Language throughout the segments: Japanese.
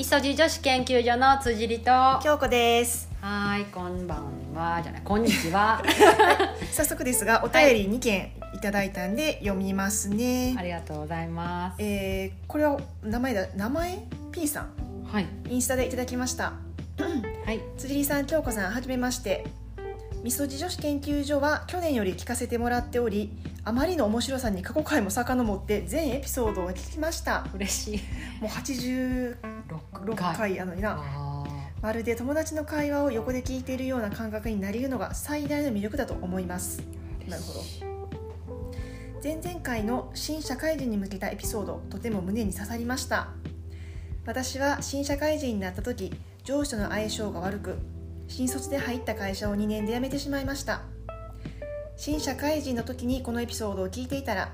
みそじ女子研究所の辻里とは京子です。ーいこんばんはじゃないこんにちは。早速ですがお便り2件いただいたんで読みますね、ありがとうございます。えー、これは名前だ名前? P さん。はい。インスタでいただきました。はい。辻里さん京子さんはじめまして。みそじ女子研究所は去年より聞かせてもらっておりあまりの面白さに過去回も遡って全エピソードを聞きました。嬉しい。もう86 6回回。やのにな。あまるで友達の会話を横で聞いているような感覚になり得るのが最大の魅力だと思います。ーなるほど。前々回の新社会人に向けたエピソードとても胸に刺さりました。私は新社会人になった時上司との相性が悪く新卒で入った会社を2年で辞めてしまいました。新社会人の時にこのエピソードを聞いていたら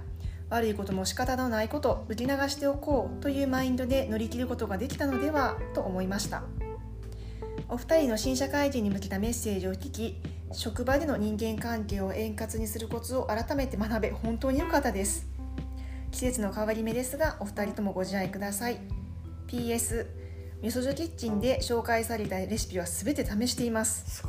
悪いことも仕方のないこと受け流しておこうというマインドで乗り切ることができたのではと思いました。お二人の新社会人に向けたメッセージを聞き職場での人間関係を円滑にするコツを改めて学べ本当に良かったです。季節の変わり目ですがお二人ともご自愛ください。PS みそじょキッチンで紹介されたレシピは全て試しています。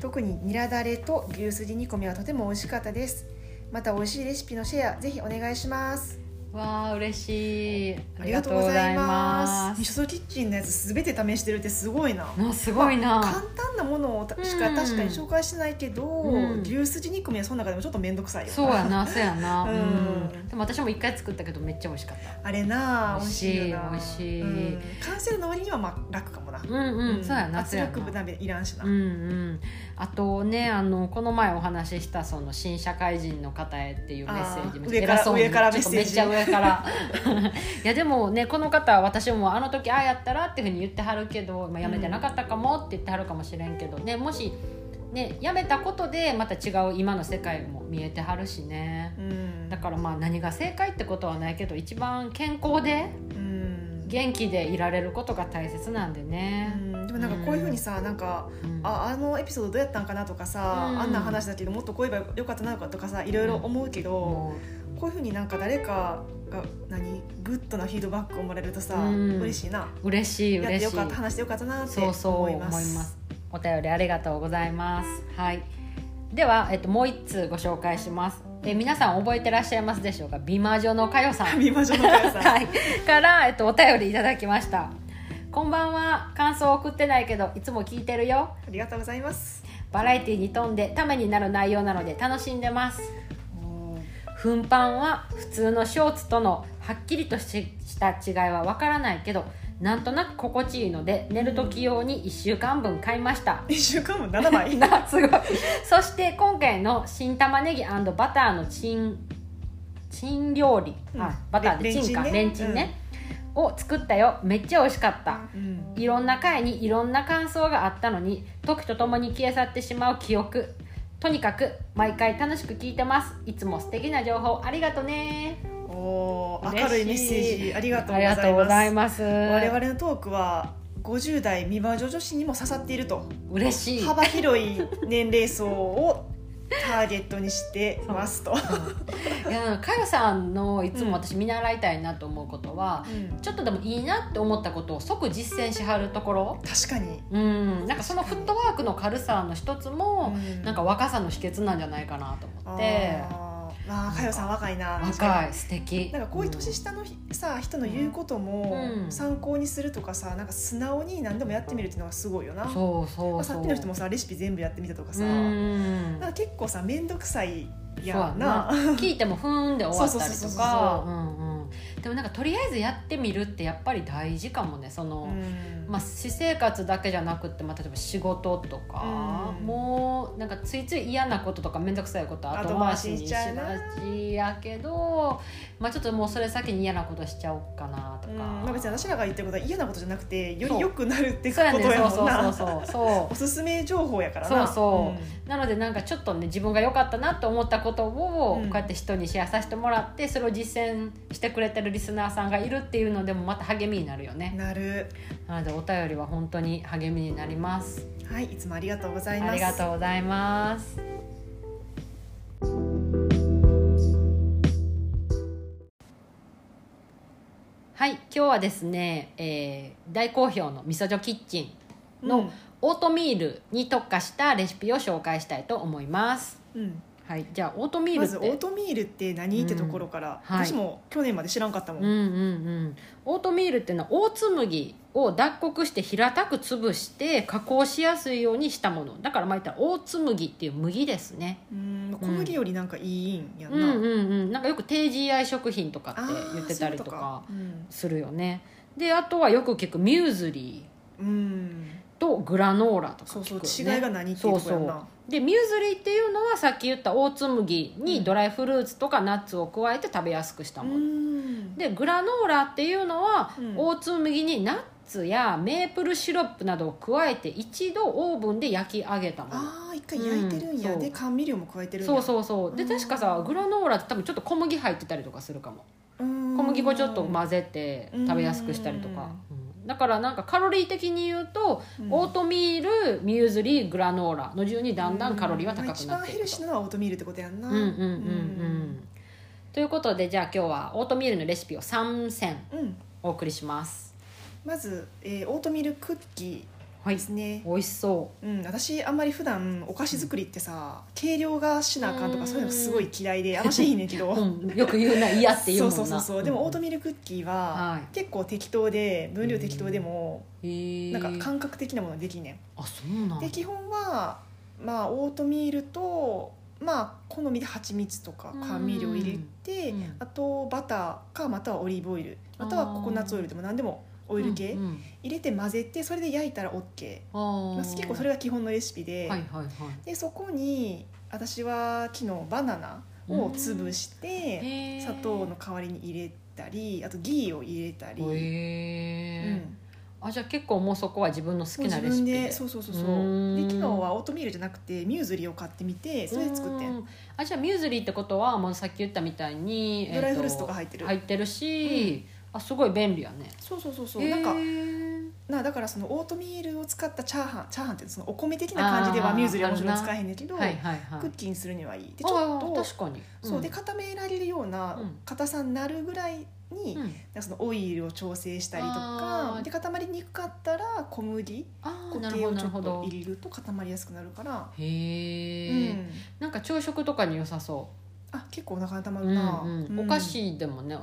特にニラだれと牛すじ煮込みはとても美味しかったですまた美味しいレシピのシェアぜひお願いします。わあ嬉しい。ありがとうございます。みそじょキッチンのやつ全て試してるってすごいな。もうすごいな、簡単なものをたしかうん。確かに紹介してないけど、うん。牛すじ煮込みはその中でもちょっと面倒くさい。よそうやなそうやな、う うん。ん、でも私も一回作ったけどめっちゃ美味しかった。あれな美味しい美味しいうん。完成の割にはまあ楽かもな、うんうん、そうやな圧力鍋いらんしな、うんうん、あとねあのこの前お話ししたその新社会人の方へっていうメッセージあー上から偉そうに上からメッセージ。めっちゃ上から。いやでもねこの方は私もあの時ああやったらっていうふうに言ってはるけど、まあ、やめてなかったかもって言ってはるかもしれんけどね。もしねやめたことでまた違う今の世界も見えてはるしね。うん。だからまあ何が正解ってことはないけど一番健康でうん。元気でいられることが大切なんでうね、ん。でもなんかこういうふうにさなんかうん。ああのエピソードどうやったんかなとかさ、うん。あんな話だけどもっとこう言えばよかったなとかさいろいろ思うけど、もこういうふうになんか誰かが何グッドなフィードバックをもらえるとさ、うん。嬉しいな。う嬉しいやって嬉しい。よかった話してよかったなってそうそう思い思いまますすお便りありがとうございます。はい。では、えっと、もう一通ご紹介します。え皆さん覚えてらっしゃいますでしょうか？美魔女のかよさん。美魔女のかよさん、はい、から、えっと、お便りいただきました。こんばんは。感想送ってないけどいつも聞いてるよ。ありがとうございます。バラエティに富んでためになる内容なので楽しんでます。粉パンは普通のショーツとのはっきりとしした違いはわからないけどなんとなく心地いいので寝る時用に1週間分買いました。1週間も7枚？なすごい。そして今回の新玉ねぎバターのチンチン料理、うん。あバターでチンかレレンチンねンチンね、を作ったよ。めっちゃ美味しかった。うん。いろんな回にいろんな感想があったのに時とともに消え去ってしまう記憶。とにかく毎回楽しく聞いてます。いつも素敵な情報ありがとねお明るいメッセージありがとうごございます。す我々のトークは50代未魔女女子にも刺さっていると。嬉しい。幅広い年齢層をターゲットにしてますと、いやかよさんのいつも私見習いたいなと思うことは、ちょっとでもいいなって思ったことを即実践しはるところ。確かに、うん。なんかそのフットワークの軽さの一つも、うん。なんか若さの秘訣なんじゃないかなと思ってあーあーかよさん若いな。若い素敵。なんかこういう年下のさ人の言うこともうん。参考にするとかさなんか素直に何でもやってみるっていうのがすごいよな、そうそうまあさっきの人もさレシピ全部やってみたとかさ、うん。なんか結構さ面倒くさいやな。な。聞いてもふーんで終わったりとか。うんうんでもなんかとりあえずやってみるってやっぱり大事かもね。その、うん。まあ、私生活だけじゃなくって、まあ、例えば仕事とか、うん。もうなんかついつい嫌なこととか面倒くさいこと後回しにしがちやけど、まあ、ちょっともうそれ先に嫌なことしちゃおうかなとか、うん。まあ、別に私らが言ってることは嫌なことじゃなくてより良くなるってこそうやねとやそうもんなそうそうそうそ おすすめ情報やからな。そうそう。なのでなんかちょっとね自分が良かったなと思ったことをこうん。うやって人にシェアさせてもらってそれを実践してくれてるリスナーさんがいるっていうのでもまた励みになるようんね。なる。なのでお便りは本当に励みになります。はいいつもありがとうございます。ありがとうございます。はい今日はですね、えー大好評のみそじょキッチンのオートミールに特化したレシピを紹介したいと思います。うん、はいじゃあオートミールって。まずオートミールって何ってところから、はい。私も去年まで知らんかったもん、うんうんうん。オートミールっていうのはオーツ麦を脱穀して平たく潰して加工しやすいようにしたもの。だからまあ言ったらオーツ麦っていう麦ですね。うん小麦よりなんかいいんやんな、うんうんうん。なんかよく低 GI 食品とかって言ってたりとかするよね。であとはよく聞くミューズリうん。ーとグラノーラとかそう聞くそう、違いが何っていうとこやんな。そうでミューズリーっていうのはさっき言ったオーツ麦にドライフルーツとかナッツを加えて食べやすくしたもの、うん。でグラノーラっていうのは、うん。オーツ麦にナッツやメープルシロップなどを加えて一度オーブンで焼き上げたもの。ああ一回焼いてるんや、うんで甘味料も加えてるんや。そうそうそう。でうん。確かさグラノーラって多分ちょっと小麦入ってたりとかするかも。小小麦粉ちょっと混ぜて食べやすくしたりとか、うんだからなんかカロリー的に言うと、うん。オートミールミューズリーグラノーラの順にだんだんカロリーは高くなってい一番ヘルくとシーなのはオートミールってことやんな。うんうんうんうんということでじゃあ今日はオートミールのレシピを3選うん。うん。お送りしますまず、えーオートミールクッキはいーですね、美味しそう。ん、私あんまり普段お菓子作りってさ計量がしなあかんとうんかそういうのすごい嫌いであんましいいねんけど、う、うん、よく言うな嫌って言うもんな。そうそうそうそう。でもオートミミールクッキーははい。結構適当で分量適当でもなんか感覚的なものできんねあそうなんんで基本はまあオートミールとまあ好みで蜂蜜とか甘味料を入れてうん。あとバターかまたはオリーブオイル。またはココナッツオイルでも何でもオイル系？うんうん。入れて混ぜてそれで焼いたら OK あー。まあ結構それが基本のレシピで、はいはいはい。でそこに私は昨日バナナを潰して砂糖の代わりに入れたりあとギーを入れたり、へうえ、ん、あじゃあ結構もうそこは自分の好きなレシピで。そうそうそうそう。で昨日はオートミールじゃなくてミューズリーを買ってみてそれで作ってうん。んあじゃあミューズリーってことはもうさっき言ったみたいにドライフルーツとか入ってる、入ってるし、あすごい便利やね。そうそうそうそう。なんかなだからそのオートミールを使ったチャーハンチャーハンってそのお米的な感じではミューズリーはもちろん使えへんねんけど、はいはいはい。クッキーにするにはいい。でちあょっーと確かに。そうで固められるようなうん硬さになるぐらいに、うん。そのオイルを調整したりとかで固まりにくかったら小麦固形をちょっと入れると固まりやすくなるから、へうえ、ん、なんか朝食とかに良さそあ結構お腹にたまう、るな、うんうん。うん。お菓子でもね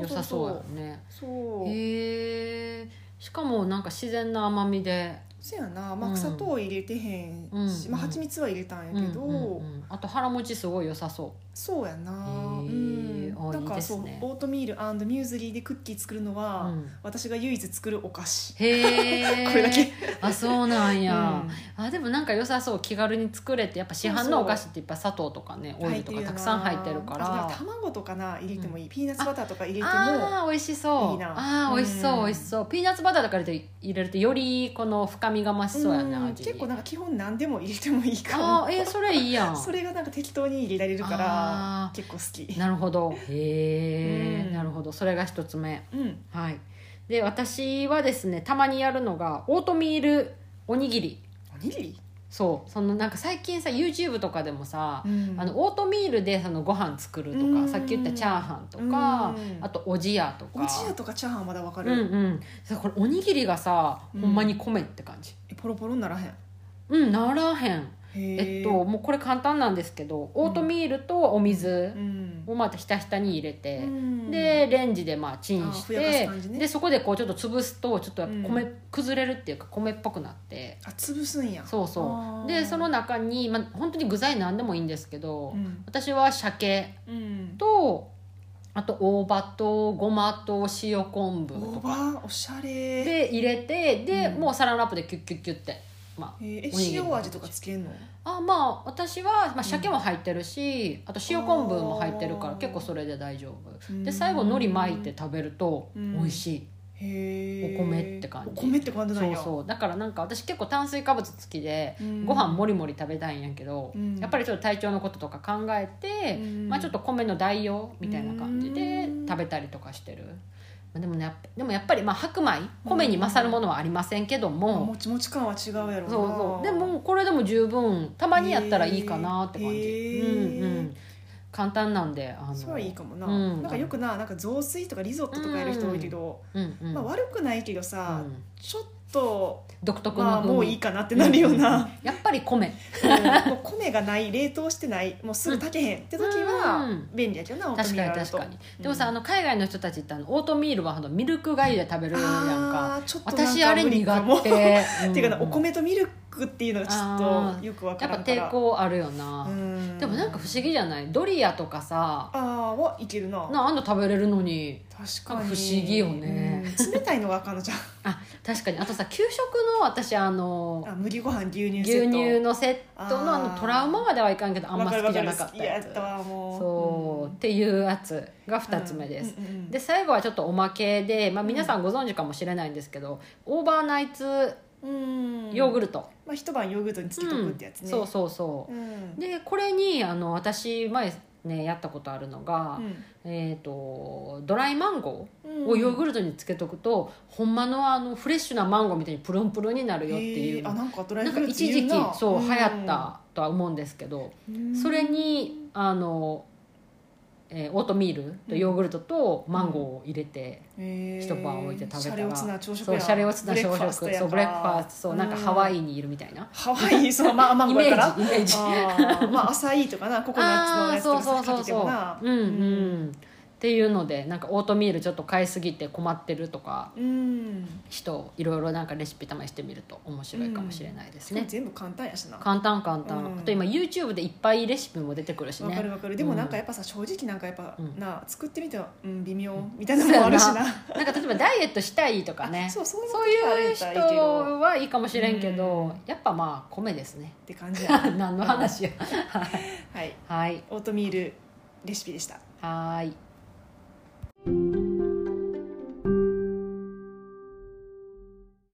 良さそうやね。そう。へえしかもなんか自然な甘みで。そやな、まあ、うん砂糖入れてへんし、うん。まあ、蜂蜜は入れたんやけど、うんうんうん。あと腹持ちすごい良さそそうやな、へうん、なんかそういいですねオートミールミューズリーでクッキー作るのう、は、うん、私が唯一作るお菓子。へえ これだけ。あそうなんや、うん。あでもなんか良さそう。気軽に作れてやっぱ市販のお菓子っていっぱい砂糖とかねオイルとかたくさん入ってるから。あとなんか卵とかな入れてもいい、ピーナッツバターとか入れてもあー美味しそう。いいな。あー美味しそううん。美味しそう。ピーナッツバターとか入れて入れるとよりこの深みが増しそうやねうん味に。結構なんか基本何でも入れてもいいかも。あーえーそれいいやん。それがなんか適当に入れられるから結構好き。なるほど。へえ、うん。なるほど。それが一つ目。うん。はい。で私はですねたまにやるのがオートミールおにぎり。おにぎり、そう。そのなんか最近さ YouTube とかでもさ、うん。あのオートミールでそのご飯作るとか、うん。さっき言ったチャーハンとか、うん。あとおじやとか。おじやとかチャーハンはまだわかうんうる、ん。さこれおにぎりがさ、うん。ほんまに米って感じ。えポロポロにならへん？うんならへん。へえっともうこれ簡単なんですけどオートミールとお水うん。をまたひたひたに入れて、うん。でレンジでまあチンして、ね。でそこでこうちょっと潰すとちょっとやっぱ米、うん。崩れるっていうか米っぽくなって。あ潰すんや。そうそう。でその中に、まあ、本当に具材何でもいいんですけど、うん。私は鮭うん。とあと大葉とごまと塩昆布大とか。葉？おしゃれ。で入れてで、うん。もうサランラップでキュッキュッキュッてまえーえ塩味とかつけんの？ああまあ私は、まあ、鮭も入ってるし、あと塩昆布も入ってるから結構それで大丈夫。うん。で最後海苔巻いて食べるとうん美味しい、お米って感じ。お米って感じなんや。そうそう。だからなんか私結構炭水化物好きで、うん。ご飯もりもり食べたいんやけど、うん。やっぱりちょっと体調のこととか考えて、うん。まあ、ちょっと米の代用みたいな感じでうん。食べたりとかしてる、まあでもねやっぱでもやっぱりまあ白米米に勝るものはありませんけども、もちもち感は違うやろな。そうそう。でもこれでも十分たまにやったらいいかなって感じ、へー。うんうん。簡単なんであの。それはいいかもな、うん。なんかよくななんか雑炊とかリゾットとかやる人多いけど、うんうん。まあ、悪くないけどさ、うん。ちょっと独特のまあもういいかなってなるような、やっぱり米。うん。もう米がない冷凍してないもうすぐ炊けへん。って時はうん。便利やけどなオート確かにミールあると確かに。でもさあの海外の人たちってあのオートミールはあのミルクがゆで食べるやんか。私あれ苦手。っていうかお米とミルクっていうのがちょっとよくわかやっぱら。んから抵抗あるよな、うん。でもなんか不思議じゃない？ドリアとかさ。ああはいけるな。なあんの食べれるのに。確かに。不思議よね。うん。冷たいのがあかんのじゃん。あ確かに。あとさ給食の私あのあ麦ご飯牛乳セッ牛ト乳のセットのあのトラウマまではいかんけどあんま好きじゃなかったやつ。やもうそう、っていうやつが2つ目です、うんうんうん。で最後はちょっとおまけで、まあ、皆さんご存知かもしれないんですけど、オーバーナイツうん。ヨーグルト、まあ、一晩ヨーグルトにつけとくってやつね、そうそうそう。う、ん。でこれにあの私前ねやったことあるのが、うん。えー、とドライマンゴうん。ーをヨーグルトにつけとくと、ほんまのあのフレッシュなマンゴーみたいにプルンプルンになるよっていうあなんかドライフルーツか一時期そう流行ったとは思うんですけど、うん。それにあの、えーオートミールとヨーグルトとマンゴーを入れて、一晩置いて食べたらシャレオツな朝食やそうシャレオツな朝食そうブレックファースト。そうなんかハワイうんにいるみたいな、ハワイそのまあ マンイメゴーやから。ージイメージ。あー。まあアサイーとかな。ココナッツのやつとかさかけてもな。うん。うん、っていうのでなんかオートミールちょっと買いすぎて困ってるとかうん。人いろいろなんかレシピ試してみると面白いかもしれないですね、全部簡単やしな。わ簡単簡単、うん。あと今 YouTube でいっぱいレシピも出てくるしね。かるわかる。でもなんかやっぱさ正直なんかやっぱうん。な作ってみてはうん微妙みたいなのもあるしな。な。んか例えばダイエットしたいとかね。そうそういうそういう人はいいかもしれんけど、うん。やっぱまあ米ですね。って感じや。何の話や。はい。はい。オートミールレシピでした。は Thank you.